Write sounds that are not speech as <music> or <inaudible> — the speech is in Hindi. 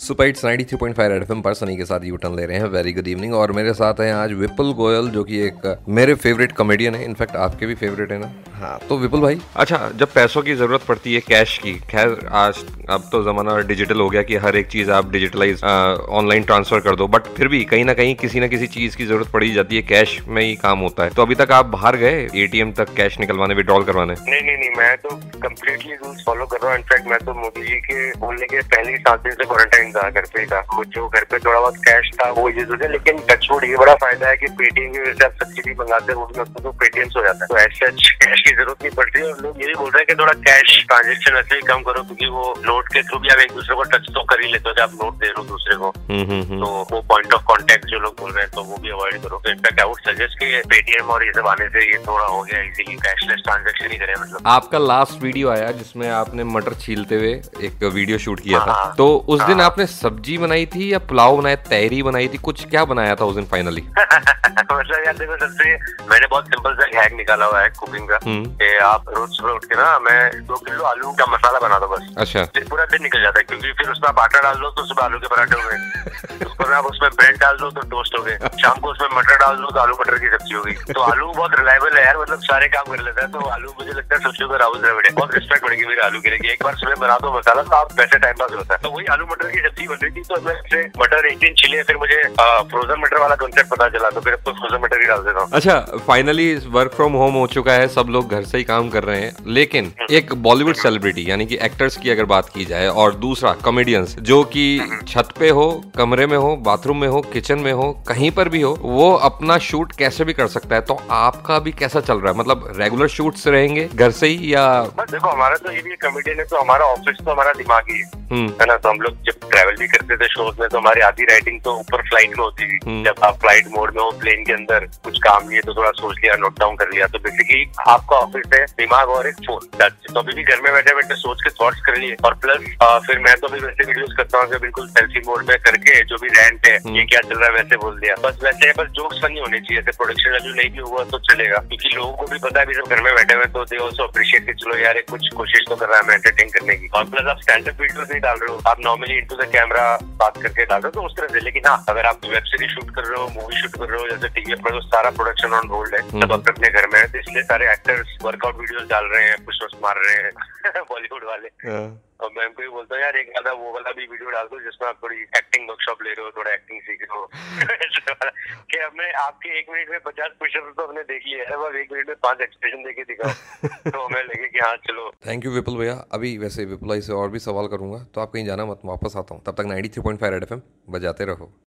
सुपाइट्स 93.5 रेड एफएम पर सनी के साथ यू टर्न ले रहे हैं। वेरी गुड इवनिंग और मेरे साथ हैं आज विपुल गोयल जो कि एक मेरे फेवरेट कॉमेडियन है। इनफैक्ट आपके भी फेवरेट है ना? हाँ। तो विपुल भाई? अच्छा जब पैसों की ज़रूरत पड़ती है कैश की खैर आज अब तो जमाना डिजिटल हो गया कि हर एक चीज़ आप डिजिटलाइज ऑनलाइन ट्रांसफ़र कर दो। बट फिर भी कहीं ना कहीं किसी ना किसी चीज़ की ज़रूरत पड़ी जाती है। कैश में ही काम होता है। तो अभी तक आप बाहर गए? एटीएम तक कैश निकलवाने विड्रॉल करवाने? नहीं नहीं नहीं। मैं तो कम्प्लीटली रूल्स फॉलो कर रहा हूँ। इनफैक्ट मैं तो मोदी जी के बोलने के पहले सात दिन से क्वारंटाइन था घर पे था वो जो घर पे थोड़ा बहुत कैश था वो यूज़ होते लेकिन टचवुड ये बड़ा फ़ायदा है कि पेटीएम की वजह से आप सब्सिडी मंगाते हैं वो भी तो पेटीएम से हो जाता है। तो ऐसे कैश की ज़रूरत नहीं पड़ती और लोग ये भी बोल रहे हैं कि थोड़ा कैश ट्रांजेक्शन ऐसे ही कम करो क्योंकि वो नोट के थ्रू भी आप एक दूसरे को टच तो कर ही लेते हो आप नोट दे रहे हो दूसरे को। तो वो पॉइंट ऑफ़ कॉन्टेक्ट जो लोग बोल रहे हैं तो वो भी अवॉइड करो। तो in fact I would suggest कि पेटीएम और ये सब आने से ये थोड़ा हो गया इजीली कैशलेस ट्रांजेक्शन ही करें मतलब। आपका लास्ट वीडियो आया जिसमें आपने मटर छीलते हुए एक वीडियो शूट किया था। हाँ। तो उस दिन आपने सब्ज़ी बनाई थी या पुलाव बनाया तहरी बनाई थी? कुछ क्या बनाया था उस दिन फाइनली <laughs> मतलब यार देखो सबसे मैंने बहुत सिंपल सा हैक निकाला हुआ है कुकिंग का हम्म। कि आप रोज सुबह उठ के ना मैं दो किलो आलू का मसाला बना दो बस। अच्छा। फिर पूरा दिन निकल जाता है क्योंकि फिर उसमें आप आटा डाल दो तो सुबह आलू के पराठे हो गए आप उसमें ब्रेड डाल दो तो टोस्ट गए शाम को उसमें मटर डाल दो तो आलू मटर की सब्ज़ी हो गई तो आलू बहुत रिलायबल है यार मतलब सारे काम कर लेता है तो आलू मुझे लगता है सबसे ऊपर राहुल द्रविड़ है। बहुत रिस्पेक्ट बढ़ेगी मेरे आलू के लिए एक बार सुबह बना दो मसाला तो आप वैसे टाइम पास होता है। तो वही आलू मटर की सब्ज़ी बन रही थी तो मैं मटर एक दिन छिले फिर मुझे फ्रोजन मटर वाला कॉन्सेप्ट पता चला तो फिर अब तो फ्रोजन मटर ही डाल देता हूँ। अच्छा फाइनली वर्क फ्रॉम होम हो चुका है सब लोग घर से ही काम कर रहे हैं लेकिन एक बॉलीवुड सेलिब्रिटी यानी कि एक्टर्स की अगर बात की जाए और दूसरा कॉमेडियंस जो कि छत पे हो कमरे में हो बाथरूम में हो किचन में हो कहीं पर भी हो, वो अपना शूट कैसे भी कर सकता है। तो आपका भी कैसा चल रहा है? मतलब रेगुलर शूट्स रहेंगे घर से ही या देखो, हमारा तो ये भी कॉमेडियन ने तो हमारा ऑफ़िस तो हमारा दिमाग ही। है हम्म ना? तो हम लोग जब ट्रैवल भी करते थे शोज़ में तो हमारी आधी राइटिंग तो ऊपर फ़्लाइट में होती थी। हम्म। जब आप फ़्लाइट मोड में हो प्लेन के अंदर कुछ काम नहीं है तो थोड़ा सोच लिया नोट डाउन कर लिया तो बेसिकली आपका ऑफ़िस है दिमाग और एक फ़ोन तो अभी भी घर में बैठे बैठे सोच के थॉट्स कर लिए। और प्लस फिर मैं तो अभी वैसे वीडियोस करता हूँ बिल्कुल सेल्फी मोड में करके जो भी रेंट है ये क्या चल रहा है वैसे बोल दिया। बस वैसे बस जोक्स फनी होने चाहिए ऐसे प्रोडक्शन वैल्यू नहीं भी हुआ तो चलेगा। क्योंकि लोगों को भी पता है भी सब घर में बैठे हुए तो दे ऑल्सो अप्रिशिएट कि चलो यार कुछ कोशिश तो कर रहा है मैं एंटरटेन करने की। और प्लस आप स्टैंड अप वीडियोस नहीं डाल रहे हो। आप नॉर्मली इनटू द कैमरा बात करके डाल रहे हो तो उस तरह से। लेकिन हाँ अगर आप वेब सीरीज़ शूट कर रहे हो मूवी शूट कर रहे हो जैसे टीवी पर तो सारा प्रोडक्शन ऑन होल्ड है सब अपने अपने घर में है तो इसलिए सारे एक्टर्स वर्कआउट वीडियोस डाल रहे हैं पुशअप्स मार रहे हैं <laughs> बॉलीवुड वाले। और मैं उनको भी बोलता हूँ यार एक आधा वो वाला भी वीडियो डाल दो जिसमें आप थोड़ी एक्टिंग वर्कशॉप ले रहे हो थोड़ा एक्टिंग सीख रहे हो। <laughs> कि हमने आपके एक मिनट में पचास पुशअप तो हमने देख लिया है बस एक मिनट में पाँच एक्सप्रेशन देके दिखाओ। <laughs> तो हमें लगे कि हाँ चलो। थैंक यू विपुल भैया। अभी वैसे विपुल भाई से और भी सवाल करूँगा। तो आप कहीं जाना मत वापस आता हूँ। तब तक ninety three point five red F M बजाते रहो।